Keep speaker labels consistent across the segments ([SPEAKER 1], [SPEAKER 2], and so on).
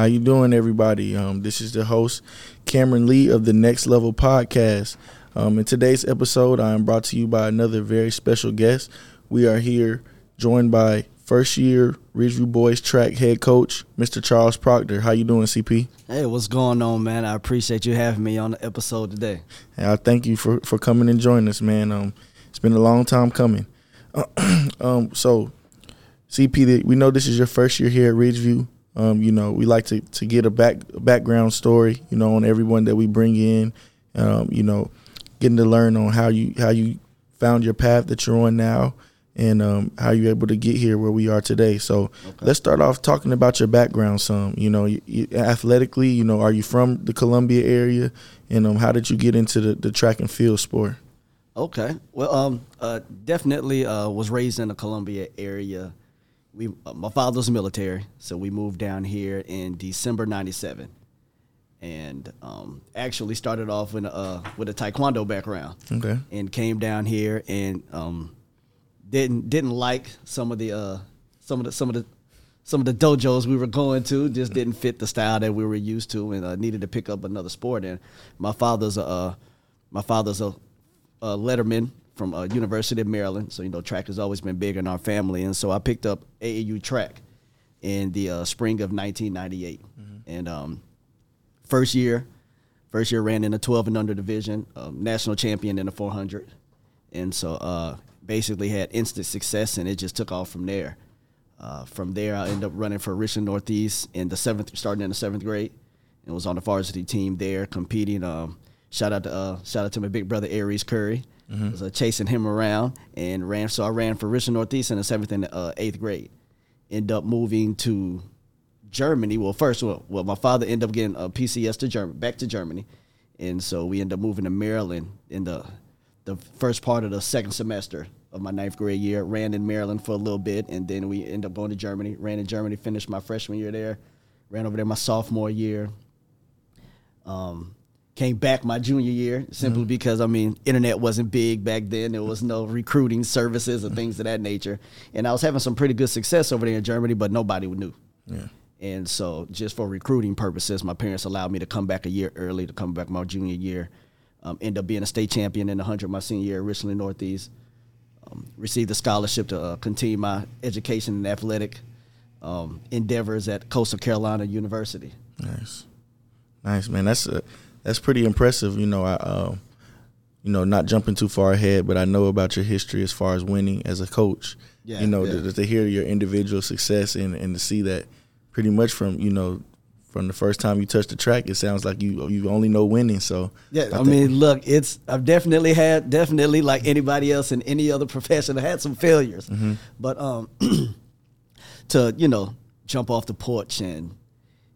[SPEAKER 1] How you doing, everybody? Um, this is the host, Cameron Lee of the Next Level Podcast. Um, in today's episode, I am brought to you by another very special guest. We are here joined by first year Ridgeview Boys track head coach, Mr. Charles Proctor. How you doing, CP?
[SPEAKER 2] Hey, what's going on, man? I appreciate you having me on the episode today.
[SPEAKER 1] And I thank you for, for coming and joining us, man. Um, it's been a long time coming. um, so, CP, we know this is your first year here at Ridgeview. Um, you know, we like to, to get a back background story, you know, on everyone that we bring in. Um, you know, getting to learn on how you how you found your path that you're on now, and um, how you're able to get here where we are today. So okay. let's start off talking about your background some. You know, you, you, athletically, you know, are you from the Columbia area, and um, how did you get into the, the track and field sport?
[SPEAKER 2] Okay, well, um, uh, definitely uh, was raised in the Columbia area we uh, my father's military, so we moved down here in December '97, and um, actually started off with a uh, with a taekwondo background.
[SPEAKER 1] Okay,
[SPEAKER 2] and came down here and um, didn't didn't like some of the uh, some of the some of the some of the dojos we were going to just didn't fit the style that we were used to, and uh, needed to pick up another sport. And my father's a uh, my father's a, a letterman from uh, University of Maryland. So you know, track has always been big in our family, and so I picked up AAU track in the uh, spring of 1998. Mm-hmm. And um, first year, first year ran in the 12 and under division, um, national champion in the 400, and so uh, basically had instant success, and it just took off from there. Uh, from there, I ended up running for Richland Northeast in the seventh, starting in the seventh grade, and was on the varsity team there, competing. Um, shout out to uh, shout out to my big brother Aries Curry Mm-hmm. Was uh, chasing him around and ran. So I ran for Richland Northeast in the seventh and uh, eighth grade. End up moving to Germany. Well, first, well, well, my father ended up getting a PCS to Germany, back to Germany, and so we ended up moving to Maryland in the the first part of the second semester of my ninth grade year. Ran in Maryland for a little bit, and then we ended up going to Germany. Ran in Germany, finished my freshman year there. Ran over there my sophomore year. Um, came back my junior year simply mm-hmm. because I mean internet wasn't big back then. There was no recruiting services or things of that nature, and I was having some pretty good success over there in Germany, but nobody knew.
[SPEAKER 1] Yeah.
[SPEAKER 2] And so, just for recruiting purposes, my parents allowed me to come back a year early to come back my junior year. Um, end up being a state champion in the hundred my senior year at Richland Northeast. Um, received a scholarship to uh, continue my education and athletic um, endeavors at Coastal Carolina University.
[SPEAKER 1] Nice, nice man. That's a that's pretty impressive. You know, I, uh, you know, not jumping too far ahead, but I know about your history as far as winning as a coach. Yeah, you know, yeah. to, to, hear your individual success and, and to see that pretty much from you know from the first time you touch the track, it sounds like you you only know winning. So
[SPEAKER 2] yeah, I, I mean, look, it's I've definitely had definitely like anybody else in any other profession, I had some failures, mm-hmm. but um, to you know jump off the porch and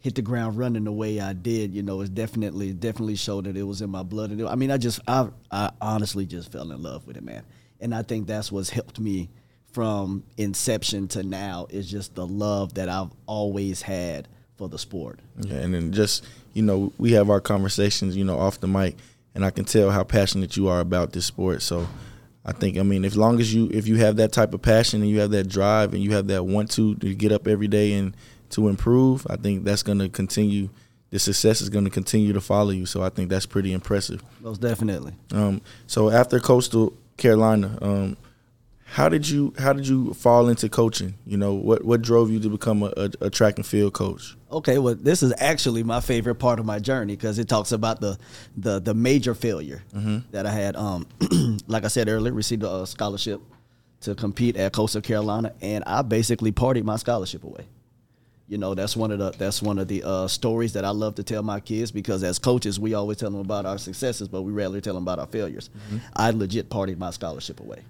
[SPEAKER 2] hit the ground running the way I did, you know, it's definitely definitely showed that it was in my blood. And I mean, I just I I honestly just fell in love with it, man. And I think that's what's helped me from inception to now is just the love that I've always had for the sport.
[SPEAKER 1] Yeah, and then just you know, we have our conversations, you know, off the mic, and I can tell how passionate you are about this sport. So. I think I mean as long as you if you have that type of passion and you have that drive and you have that want to to get up every day and to improve, I think that's going to continue. The success is going to continue to follow you. So I think that's pretty impressive.
[SPEAKER 2] Most definitely.
[SPEAKER 1] Um, so after Coastal Carolina, um, how did you how did you fall into coaching? You know, what what drove you to become a, a, a track and field coach?
[SPEAKER 2] Okay, well, this is actually my favorite part of my journey because it talks about the the the major failure mm-hmm. that I had. Um, like I said earlier, received a scholarship to compete at Coastal Carolina, and I basically partied my scholarship away you know that's one of the that's one of the uh, stories that I love to tell my kids because as coaches we always tell them about our successes but we rarely tell them about our failures. Mm-hmm. I legit partied my scholarship away,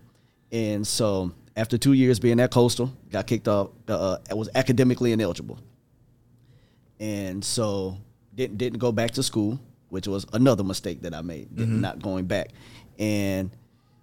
[SPEAKER 2] and so after two years being at Coastal, got kicked off. Uh, I was academically ineligible, and so didn't didn't go back to school, which was another mistake that I made, mm-hmm. not going back, and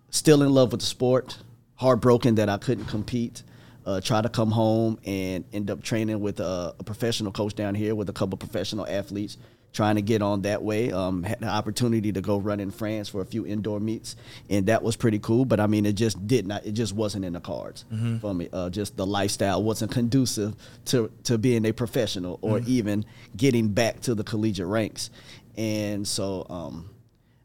[SPEAKER 2] still in love with the sport. Heartbroken that I couldn't compete uh, try to come home and end up training with a, a, professional coach down here with a couple professional athletes. trying to get on that way. Um, had the opportunity to go run in France for a few indoor meets, and that was pretty cool. But I mean, it just did not. It just wasn't in the cards for me. Uh, just the lifestyle wasn't conducive to to being a professional or even getting back to the collegiate ranks. And so um,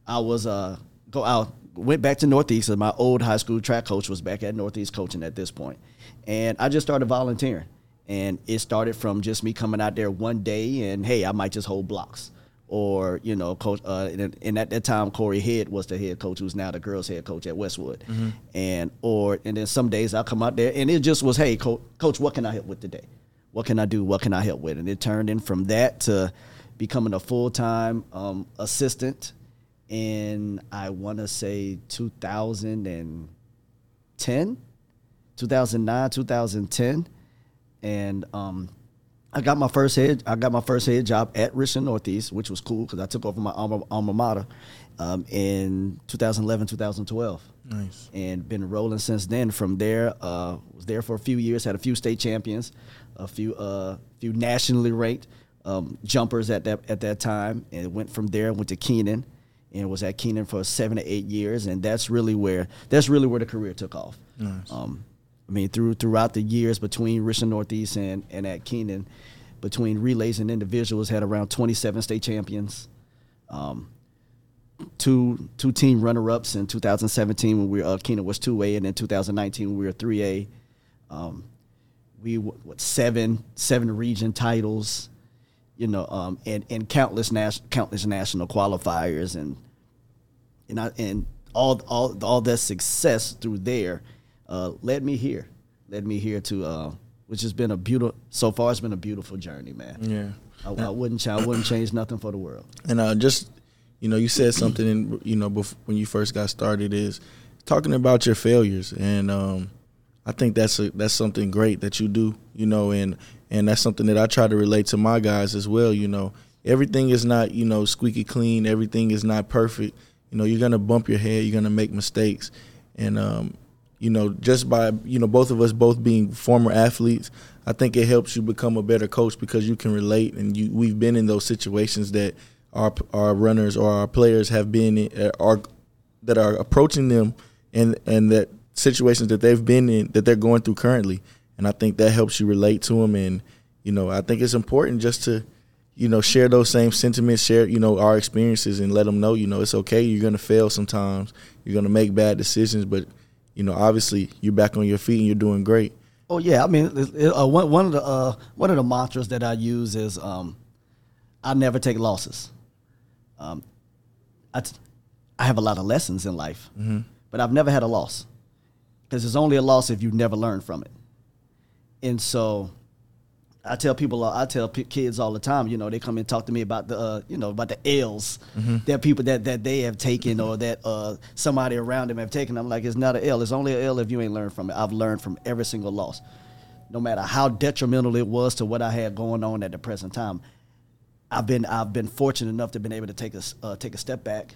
[SPEAKER 2] I was uh go out went back to Northeast. And my old high school track coach was back at Northeast coaching at this point, and I just started volunteering. And it started from just me coming out there one day and hey, I might just hold blocks. Or you know, coach. Uh, and, and at that time, Corey Head was the head coach, who's now the girls' head coach at Westwood. And or and then some days I'll come out there, and it just was, hey, coach, coach, what can I help with today? What can I do? What can I help with? And it turned in from that to becoming a full time um, assistant in I want to say 2010, 2009, 2010, and um, I got my first head. I got my first head job at Richland Northeast, which was cool because I took over my alma, alma mater um, in 2011, 2012
[SPEAKER 1] Nice.
[SPEAKER 2] and been rolling since then. From there, uh, was there for a few years, had a few state champions, a few uh, few nationally ranked um, jumpers at that at that time, and went from there went to Keenan, and was at Keenan for seven to eight years, and that's really where that's really where the career took off.
[SPEAKER 1] Nice.
[SPEAKER 2] Um, I mean, through throughout the years between Richland Northeast and, and at Keenan, between relays and individuals, had around 27 state champions. Um, two two team runner ups in 2017 when we uh, Keenan was two A, and in 2019 when we were three A. Um, we what seven seven region titles, you know, um, and and countless nas- countless national qualifiers, and and I, and all all all that success through there uh, led me here, led me here to uh, which has been a beautiful so far. It's been a beautiful journey, man.
[SPEAKER 1] Yeah.
[SPEAKER 2] I, I wouldn't ch- I wouldn't change nothing for the world.
[SPEAKER 1] And uh, just you know, you said something in you know when you first got started is talking about your failures, and um, I think that's a, that's something great that you do. You know, and and that's something that I try to relate to my guys as well. You know, everything is not you know squeaky clean. Everything is not perfect. You know, you're gonna bump your head. You're gonna make mistakes, and um, you know, just by you know both of us both being former athletes, I think it helps you become a better coach because you can relate, and you we've been in those situations that our our runners or our players have been in, uh, are that are approaching them, and and that situations that they've been in that they're going through currently, and I think that helps you relate to them, and you know, I think it's important just to you know share those same sentiments share you know our experiences and let them know you know it's okay. You're gonna fail sometimes. You're gonna make bad decisions. But you know obviously you're back on your feet and you're doing great.
[SPEAKER 2] Oh yeah, I mean, uh, one one of the uh, one of the mantras that I use is um, I never take losses. Um, I t- I have a lot of lessons in life, but I've never had a loss. Because it's only a loss if you never learn from it. And so, I tell people, I tell p- kids all the time, you know, they come and talk to me about the, uh, you know, about the L's that people that that they have taken or that uh, somebody around them have taken. I'm like, it's not an L. It's only an L if you ain't learned from it. I've learned from every single loss, no matter how detrimental it was to what I had going on at the present time. I've been I've been fortunate enough to been able to take a uh, take a step back,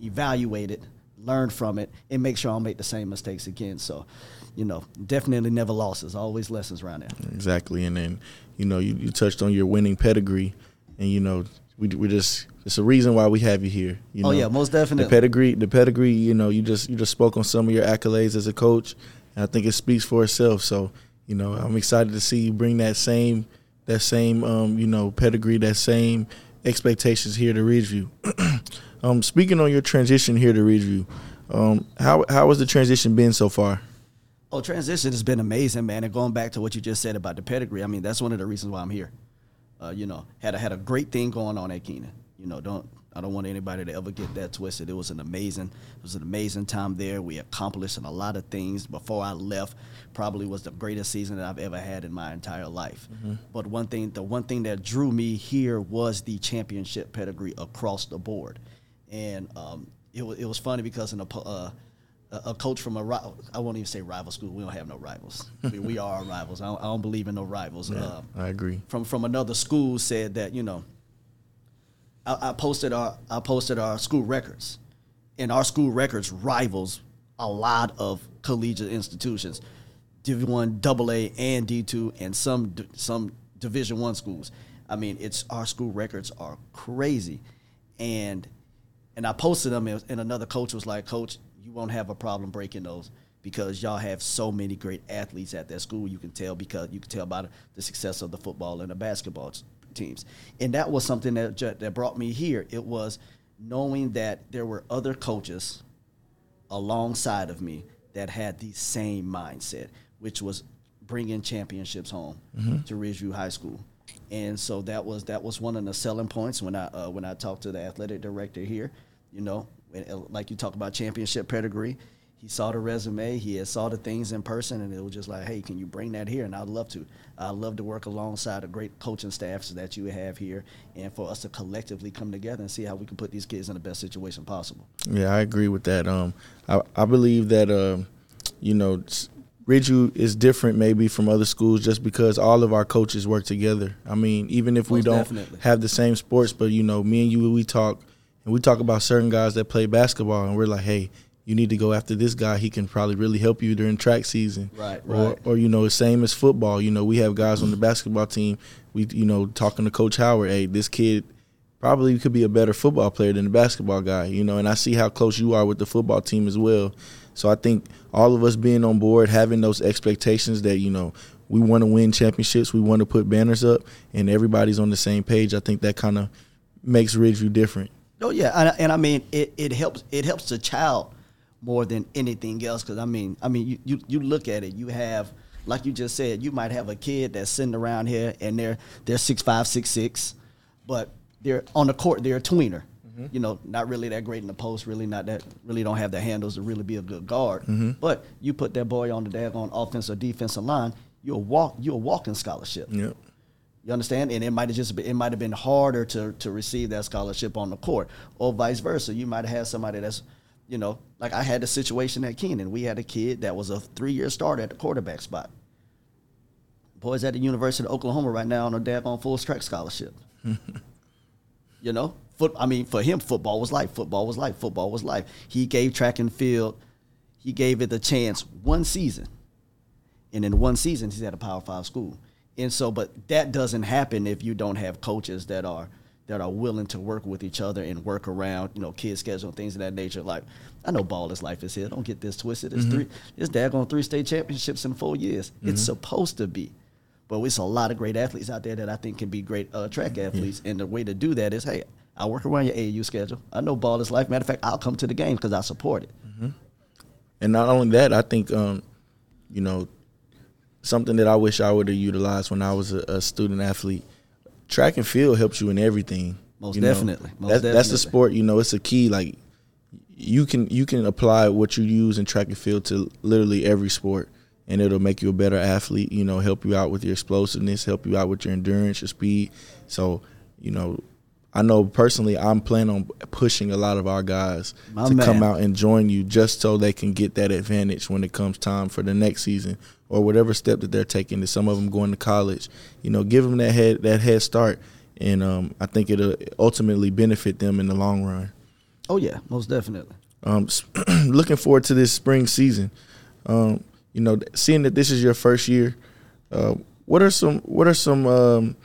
[SPEAKER 2] evaluate it, learn from it, and make sure I don't make the same mistakes again. So, you know, definitely never losses, always lessons around there.
[SPEAKER 1] Exactly, and then you know you, you touched on your winning pedigree, and you know we we just it's a reason why we have you here. You
[SPEAKER 2] Oh,
[SPEAKER 1] know,
[SPEAKER 2] yeah, most definitely.
[SPEAKER 1] The pedigree, the pedigree. You know, you just you just spoke on some of your accolades as a coach, and I think it speaks for itself. So you know, I'm excited to see you bring that same that same um, you know pedigree, that same expectations here to Ridgeview. um, speaking on your transition here to Ridgeview, um, how how has the transition been so far?
[SPEAKER 2] Oh, transition has been amazing, man. And going back to what you just said about the pedigree, I mean, that's one of the reasons why I'm here. Uh, you know, had a, had a great thing going on at Keenan. You know, don't I don't want anybody to ever get that twisted. It was an amazing, it was an amazing time there. We accomplished a lot of things before I left. Probably was the greatest season that I've ever had in my entire life. But one thing, the one thing that drew me here was the championship pedigree across the board, and um, it was it was funny because in a uh, a, coach from a ri- I won't even say rival school. We don't have no rivals. we, we are our rivals. I don't, I don't believe in no rivals. Uh,
[SPEAKER 1] I agree.
[SPEAKER 2] from from another school said that you know I, I posted our I posted our school records, and our school records rivals a lot of collegiate institutions, Division One, Double A, and D two, and some some Division One schools. I mean, it's our school records are crazy, and and I posted them, and and another coach was like, "Coach, you won't have a problem breaking those." Because y'all have so many great athletes at that school, you can tell because you can tell by the- success of the football and the basketball teams, and that was something that that brought me here. It was knowing that there were other coaches alongside of me that had the same mindset, which was bringing championships home mm-hmm. to Ridgeview High School. And so that was that was one of the selling points when I uh, when I talked to the athletic director here. You know, uh, like you talk about championship pedigree, he saw the resume, he had saw the things in person, and it was just like, hey, can you bring that here? And I'd love to. I'd love to work alongside the great coaching staffs that you have here, and for us to collectively come together and see how we can put these kids in the best situation possible.
[SPEAKER 1] Yeah, I agree with that. Um, I, I believe that um, you know, Ridgeview is different maybe from other schools just because all of our coaches work together. I mean, even if we
[SPEAKER 2] Most
[SPEAKER 1] don't
[SPEAKER 2] definitely.
[SPEAKER 1] have the same sports, but you know, me and you, we talk and we talk about certain guys that play basketball, and we're like, hey. You need to go after this guy. He can probably really help you during track season.
[SPEAKER 2] Right,
[SPEAKER 1] Or,
[SPEAKER 2] right.
[SPEAKER 1] or you know, the same as football. You know, we have guys on the basketball team. We, you know, talking to Coach Howard. Hey, this kid probably could be a better football player than the basketball guy, you know, and I see how close you are with the football team as well. So I think all of us being on board, having those expectations that, you know, we want to win championships, we want to put banners up, and everybody's on the same page, I think that kind of makes Ridgeview different.
[SPEAKER 2] Oh yeah, and, and I mean it, it helps it helps the child more than anything else because I mean I mean you, you you look at it you have like you just said you might have a kid that's sitting around here and they're they're six five six six, but they're on the court they're a tweener. Mm-hmm. You know, not really that great in the post, really not that, really don't have the handles to really be a good guard. Mm-hmm. But you put that boy on the daggone offensive or defensive line, you'll walk, you'll walking scholarship.
[SPEAKER 1] Yep.
[SPEAKER 2] You understand? And it might have just been, it might have been harder to to receive that scholarship on the court, or vice versa. You might have had somebody that's, you know, like I had a situation at Keenan. We had a kid that was a three year starter at the quarterback spot. Boys at the University of Oklahoma right now on a daggone full track scholarship. you know, foot. I mean, for him, football was life. Football was life. Football was life. He gave track and field. He gave it a chance one season and in one season he's at a power five school and so but that doesn't happen if you don't have coaches that are that are willing to work with each other and work around you know kids schedule and things of that nature like i know ball is life is here don't get this twisted it's three it's daggone three state championships in four years it's supposed to be but it's a lot of great athletes out there that i think can be great uh, track athletes and the way to do that is hey i work around your aau schedule i know ball is life matter of fact i'll come to the game because i support it
[SPEAKER 1] And not only that, I think, um, you know, something that I wish I would have utilized when I was a, a student athlete. Track and field helps you in everything.
[SPEAKER 2] Most
[SPEAKER 1] you know.
[SPEAKER 2] definitely. Most
[SPEAKER 1] that's, that's the sport. You know, it's a key. Like you can you can apply what you use in track and field to literally every sport, and it'll make you a better athlete. You know, help you out with your explosiveness, help you out with your endurance, your speed. So, you know, I know personally, I'm planning on pushing a lot of our guys
[SPEAKER 2] My
[SPEAKER 1] to come out and join you just so they can get that advantage when it comes time for the next season or whatever step that they're taking. To some of them going to college, you know, give them that head that head start, and um, I think it'll ultimately benefit them in the long run.
[SPEAKER 2] oh yeah most definitely
[SPEAKER 1] Um, looking forward to this spring season. Um, you know, seeing that this is your first year, uh, what are some what are some um,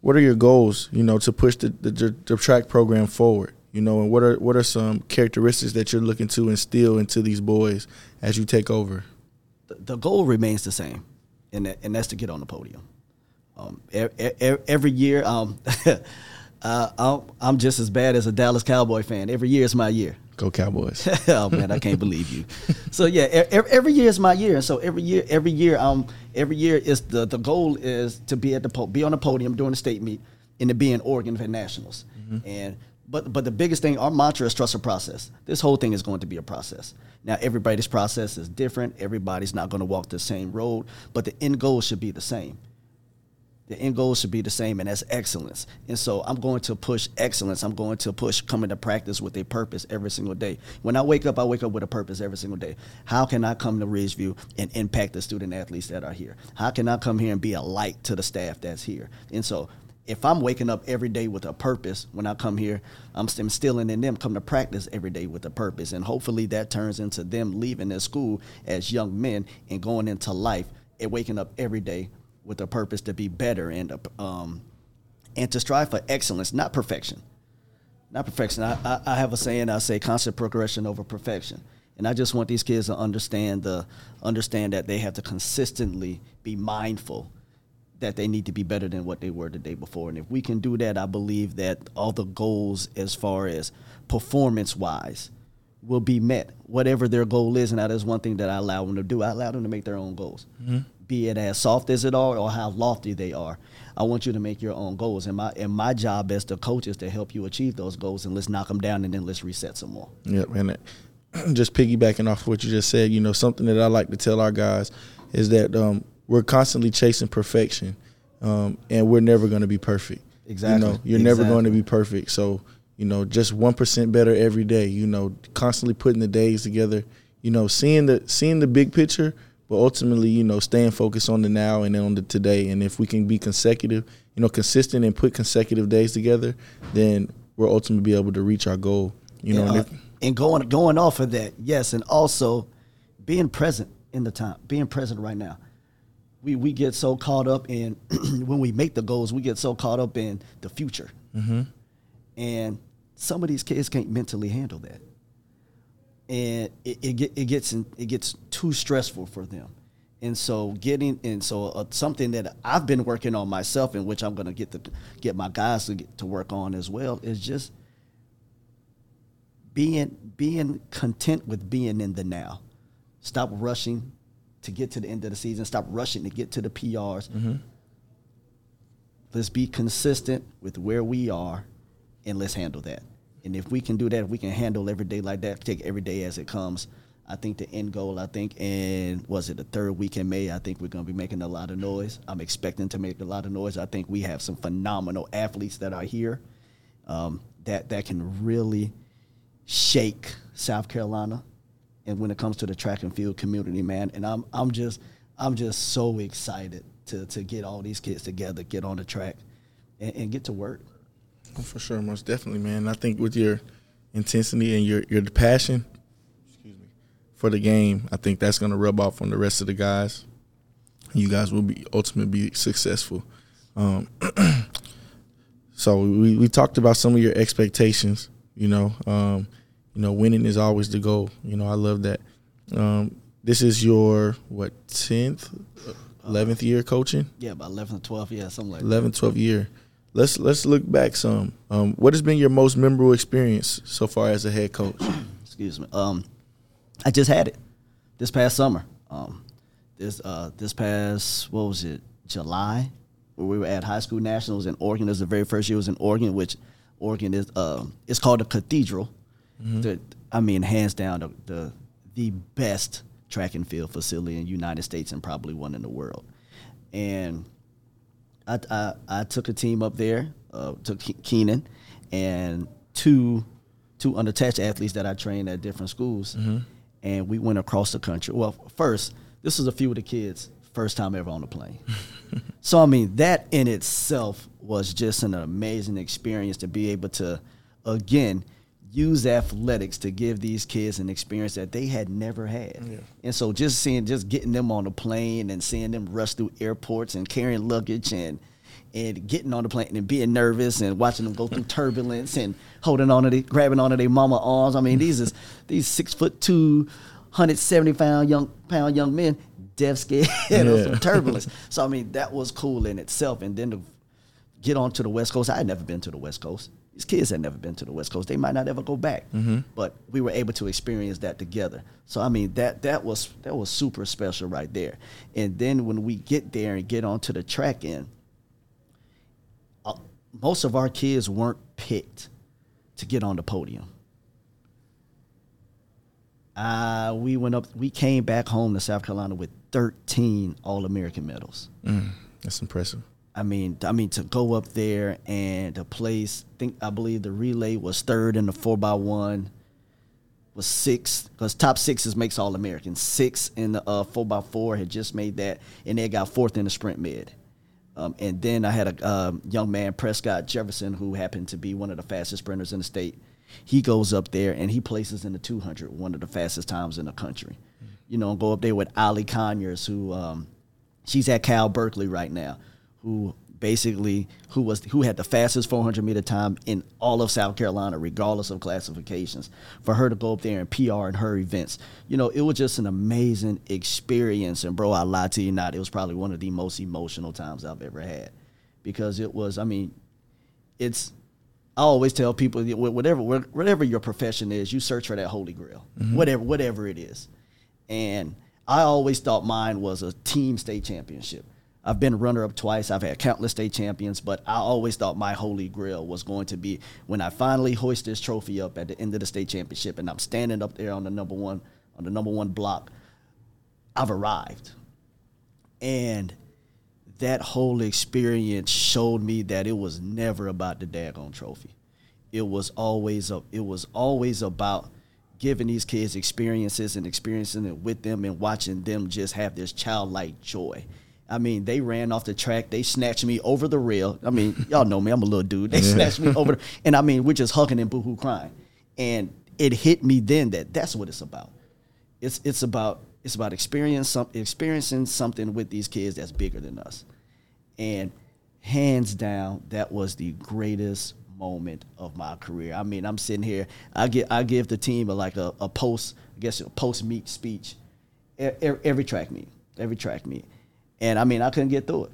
[SPEAKER 1] what are your goals? You know, to push the, the the track program forward. You know, and what are what are some characteristics that you're looking to instill into these boys as you take over?
[SPEAKER 2] the, goal remains the same, and that, and that's to get on the podium. Um, every year, um, uh, I'm, I'm just as bad as a Dallas Cowboy fan. Every year is my year.
[SPEAKER 1] Go Cowboys!
[SPEAKER 2] oh man, I can't believe you. So yeah, every year is my year, and so every year, every year, um, every year is the the goal is to be at the po- be on the podium during the state meet and to be in Oregon for nationals. And but but the biggest thing, our mantra is trust the process. This whole thing is going to be a process. Now everybody's process is different. Everybody's not going to walk the same road, but the end goal should be the same the end goal should be the same, and that's excellence. And so I'm going to push excellence. I'm going to push coming to practice with a purpose every single day. When I wake up, I wake up with a purpose every single day. How can I come to Ridgeview and impact the student athletes that are here? How can I come here and be a light to the staff that's here? And so if I'm waking up every day with a purpose when I come here, I'm st- instilling in them come to practice every day with a purpose. And hopefully that turns into them leaving their school as young men and going into life and waking up every day with a purpose to be better and um, and to strive for excellence, not perfection. Not perfection. I, I, I have a saying. I say constant progression over perfection. And I just want these kids to understand the understand that they have to consistently be mindful that they need to be better than what they were the day before. And if we can do that, I believe that all the goals as far as performance wise will be met, whatever their goal is. And that is one thing that I allow them to do. I allow them to make their own goals, mm-hmm. Be it as soft as it are or how lofty they are. I want you to make your own goals. And my and my job as the coach is to help you achieve those goals. And let's knock them down and then let's reset some more.
[SPEAKER 1] Yep, and just piggybacking off what you just said, you know, something that I like to tell our guys is that um, we're constantly chasing perfection, um, and we're never going to be perfect.
[SPEAKER 2] Exactly.
[SPEAKER 1] You know, you're
[SPEAKER 2] exactly.
[SPEAKER 1] never going to be perfect. So, you know, just one percent better every day. You know, constantly putting the days together. You know, seeing the seeing the big picture, but ultimately, you know, staying focused on the now and then on the today. And if we can be consecutive, you know, consistent and put consecutive days together, then we'll ultimately be able to reach our goal. You know,
[SPEAKER 2] and, uh, and going going off of that, yes, and also being present in the time, being present right now. We we get so caught up in when we make the goals, we get so caught up in the future,
[SPEAKER 1] mm-hmm.
[SPEAKER 2] and some of these kids can't mentally handle that, and it it, get, it gets in, it gets too stressful for them. And so getting and so uh, something that I've been working on myself, and which I'm going to get to get my guys to get to work on as well, is just being being content with being in the now. Stop rushing to get to the end of the season. Stop rushing to get to the PRs.
[SPEAKER 1] Mm-hmm.
[SPEAKER 2] Let's be consistent with where we are, and let's handle that. And if we can do that, if we can handle every day like that, take every day as it comes. I think the end goal. I think in was it the third week in May? I think we're going to be making a lot of noise. I'm expecting to make a lot of noise. I think we have some phenomenal athletes that are here um, that that can really shake South Carolina, and when it comes to the track and field community, man, and I'm I'm just I'm just so excited to to get all these kids together, get on the track, and, and get to work.
[SPEAKER 1] For sure, most definitely, man. I think with your intensity and your your passion, excuse me, for the game, I think that's going to rub off on the rest of the guys. You guys will be ultimately be successful. Um, so we we talked about some of your expectations. You know, um, you know, winning is always the goal. You know, I love that. Um, this is your what tenth, eleventh year coaching.
[SPEAKER 2] Yeah, about eleventh, twelfth, yeah, something like
[SPEAKER 1] 11, 12 year. Let's let's look back some. Um, what has been your most memorable experience so far as a head coach?
[SPEAKER 2] Excuse me. Um, I just had it this past summer. Um, this uh, this past what was it July, where we were at high school nationals in Oregon. This was the very first year it was in Oregon, which Oregon is uh, it's called a cathedral. Mm-hmm. The, I mean, hands down, the, the the best track and field facility in the United States and probably one in the world. And I, I, I took a team up there, uh, took Keenan, and two two unattached athletes that I trained at different schools,
[SPEAKER 1] mm-hmm.
[SPEAKER 2] and we went across the country. Well, first, this was a few of the kids first time ever on a plane. so I mean, that in itself was just an amazing experience to be able to, again, use athletics to give these kids an experience that they had never had.
[SPEAKER 1] Yeah.
[SPEAKER 2] And so just seeing just getting them on the plane and seeing them rush through airports and carrying luggage and and getting on the plane and being nervous and watching them go through turbulence and holding on to the grabbing onto their mama arms. I mean, these is these six foot two, hundred seventy pound young pound young men, deaf scared yeah. of some turbulence. So I mean, that was cool in itself. And then to get onto the West Coast, I had never been to the West Coast these kids had never been to the West Coast. They might not ever go back,
[SPEAKER 1] mm-hmm.
[SPEAKER 2] but we were able to experience that together. So I mean that that was that was super special right there. And then when we get there and get onto the track end, uh, most of our kids weren't picked to get on the podium. Uh, we went up. We came back home to South Carolina with 13 All American medals.
[SPEAKER 1] Mm, that's impressive.
[SPEAKER 2] I mean, I mean to go up there and to place. Think I believe the relay was third in the four by one. Was sixth because top sixes makes all American. Six in the uh, four by four had just made that, and they got fourth in the sprint mid. Um, and then I had a um, young man, Prescott Jefferson, who happened to be one of the fastest sprinters in the state. He goes up there and he places in the 200, one of the fastest times in the country. Mm-hmm. You know, go up there with Ali Conyers, who um, she's at Cal Berkeley right now who basically who was who had the fastest 400 meter time in all of South Carolina, regardless of classifications. For her to go up there and PR in her events, you know, it was just an amazing experience. And bro, I lie to you not, it was probably one of the most emotional times I've ever had because it was. I mean, it's. I always tell people whatever whatever your profession is, you search for that holy grail, mm-hmm. whatever whatever it is, and I always thought mine was a team state championship. I've been runner up twice. I've had countless state champions, but I always thought my holy grail was going to be when I finally hoist this trophy up at the end of the state championship, and I'm standing up there on the number one on the number one block. I've arrived, and that whole experience showed me that it was never about the daggone trophy. It was always a, it was always about giving these kids experiences and experiencing it with them and watching them just have this childlike joy I mean, they ran off the track. They snatched me over the rail. I mean, y'all know me. I'm a little dude. They yeah. snatched me over, the, and I mean, we're just hugging and boohoo crying. And it hit me then that that's what it's about. It's it's about it's about experience some, experiencing something with these kids that's bigger than us. And hands down, that was the greatest moment of my career. I mean, I'm sitting here. I get I give the team a, like a, a post, I guess a post meet speech, every, every track meet, every track meet and I mean I couldn't get through it.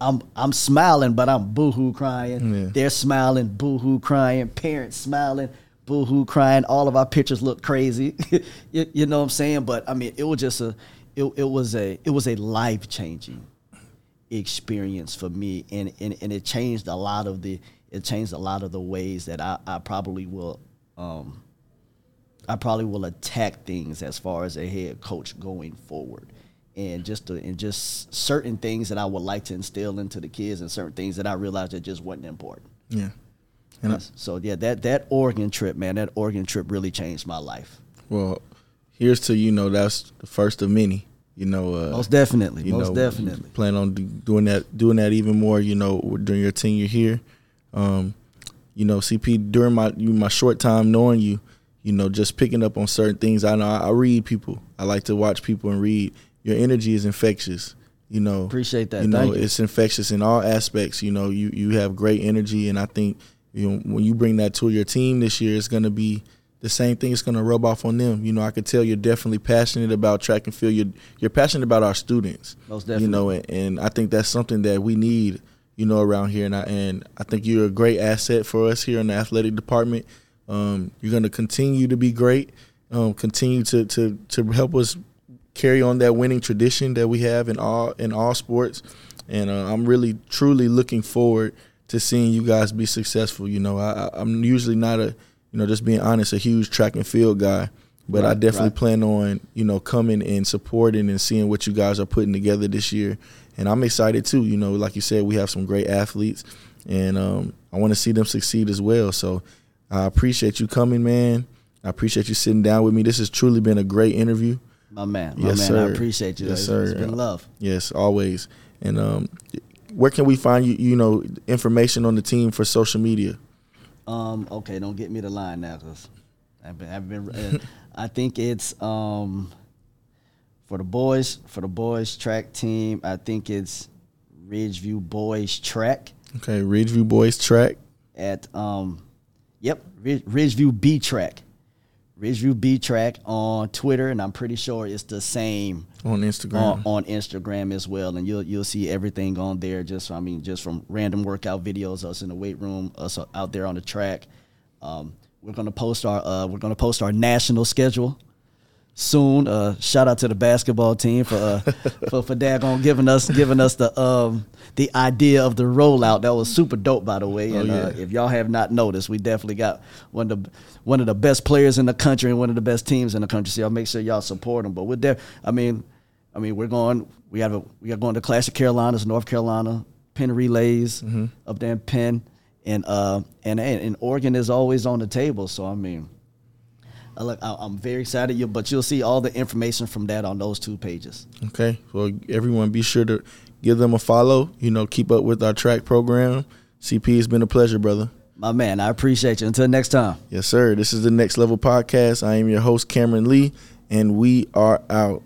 [SPEAKER 2] I'm I'm smiling, but I'm boohoo crying. Yeah. They're smiling, boohoo crying. Parents smiling, boohoo crying. All of our pictures look crazy. you, you, know what I'm saying? But I mean, it was just a, it, it was a, it was a life changing experience for me, and, and and it changed a lot of the, it changed a lot of the ways that I, I probably will, um, I probably will attack things as far as a head coach going forward and just to, and just certain things that I would like to instill into the kids, and certain things that I realized that just wasn't important.
[SPEAKER 1] Yeah.
[SPEAKER 2] And so yeah, that that Oregon trip, man, that Oregon trip really changed my life.
[SPEAKER 1] Well, here's to you know that's the first of many. You know, uh,
[SPEAKER 2] most definitely, you most know, definitely.
[SPEAKER 1] Plan on doing that, doing that even more. You know, during your tenure here. Um, you know, CP during my my short time knowing you, you know, just picking up on certain things. I know I, I read people. I like to watch people and read, your energy is infectious. You know,
[SPEAKER 2] appreciate that.
[SPEAKER 1] You know, it's infectious in all aspects. You know, you you have great energy, and I think you know when you bring that to your team this year, it's going to be the same thing. It's going to rub off on them. You know, I could tell you're definitely passionate about track and field. You're you're passionate about our students.
[SPEAKER 2] Most definitely.
[SPEAKER 1] You know, and, and I think that's something that we need. You know, around here, and I and I think you're a great asset for us here in the athletic department. Um, you're going to continue to be great. Um, continue to to to help us carry on that winning tradition that we have in all in all sports. And uh, I'm really truly looking forward to seeing you guys be successful. You know, I, I'm usually not a you know just being honest a huge track and field guy, but right, I definitely right. plan on you know coming and supporting and seeing what you guys are putting together this year. And I'm excited too. You know, like you said, we have some great athletes, and um, I want to see them succeed as well. So I appreciate you coming, man. I appreciate you sitting down with me. This has truly been a great interview.
[SPEAKER 2] My man, my yes, man, sir. I appreciate you. Yes, it's, sir. It's been love.
[SPEAKER 1] Yes, always. And um, where can we find you? You know, information on the team for social media.
[SPEAKER 2] Um. Okay, don't get me the line now, cause I've been. I've been. Uh, I think it's um. For the boys, for the boys track team, I think it's Ridgeview Boys Track.
[SPEAKER 1] Okay, Ridgeview Boys Track.
[SPEAKER 2] At um, yep, Ridgeview B Track. Ridgeview B Track on Twitter, and I'm pretty sure it's the same
[SPEAKER 1] on Instagram. On,
[SPEAKER 2] on, Instagram as well, and you'll you'll see everything on there. Just I mean, just from random workout videos, us in the weight room, us out there on the track. Um, we're gonna post our uh, we're gonna post our national schedule soon. Uh, shout out to the basketball team for uh, for for daggone giving us giving us the um the idea of the rollout. That was super dope, by the way. Oh, and oh, yeah. uh, if y'all have not noticed, we definitely got one of the one of the best players in the country and one of the best teams in the country. So y'all make sure y'all support them. But we're there. I mean, I mean, we're going. We have a we are going to Clash of Carolinas, North Carolina, Penn Relays mm-hmm. up there in Penn, and uh and and Oregon is always on the table. So I mean I look, I'm very excited. You, But you'll see all the information from that on those two pages.
[SPEAKER 1] Okay. Well, everyone, be sure to give them a follow. You know, keep up with our track program. CP, it's been a pleasure, brother.
[SPEAKER 2] My man, I appreciate you. Until next time.
[SPEAKER 1] Yes, sir. This is the Next Level Podcast. I am your host, Cameron Lee, and we are out.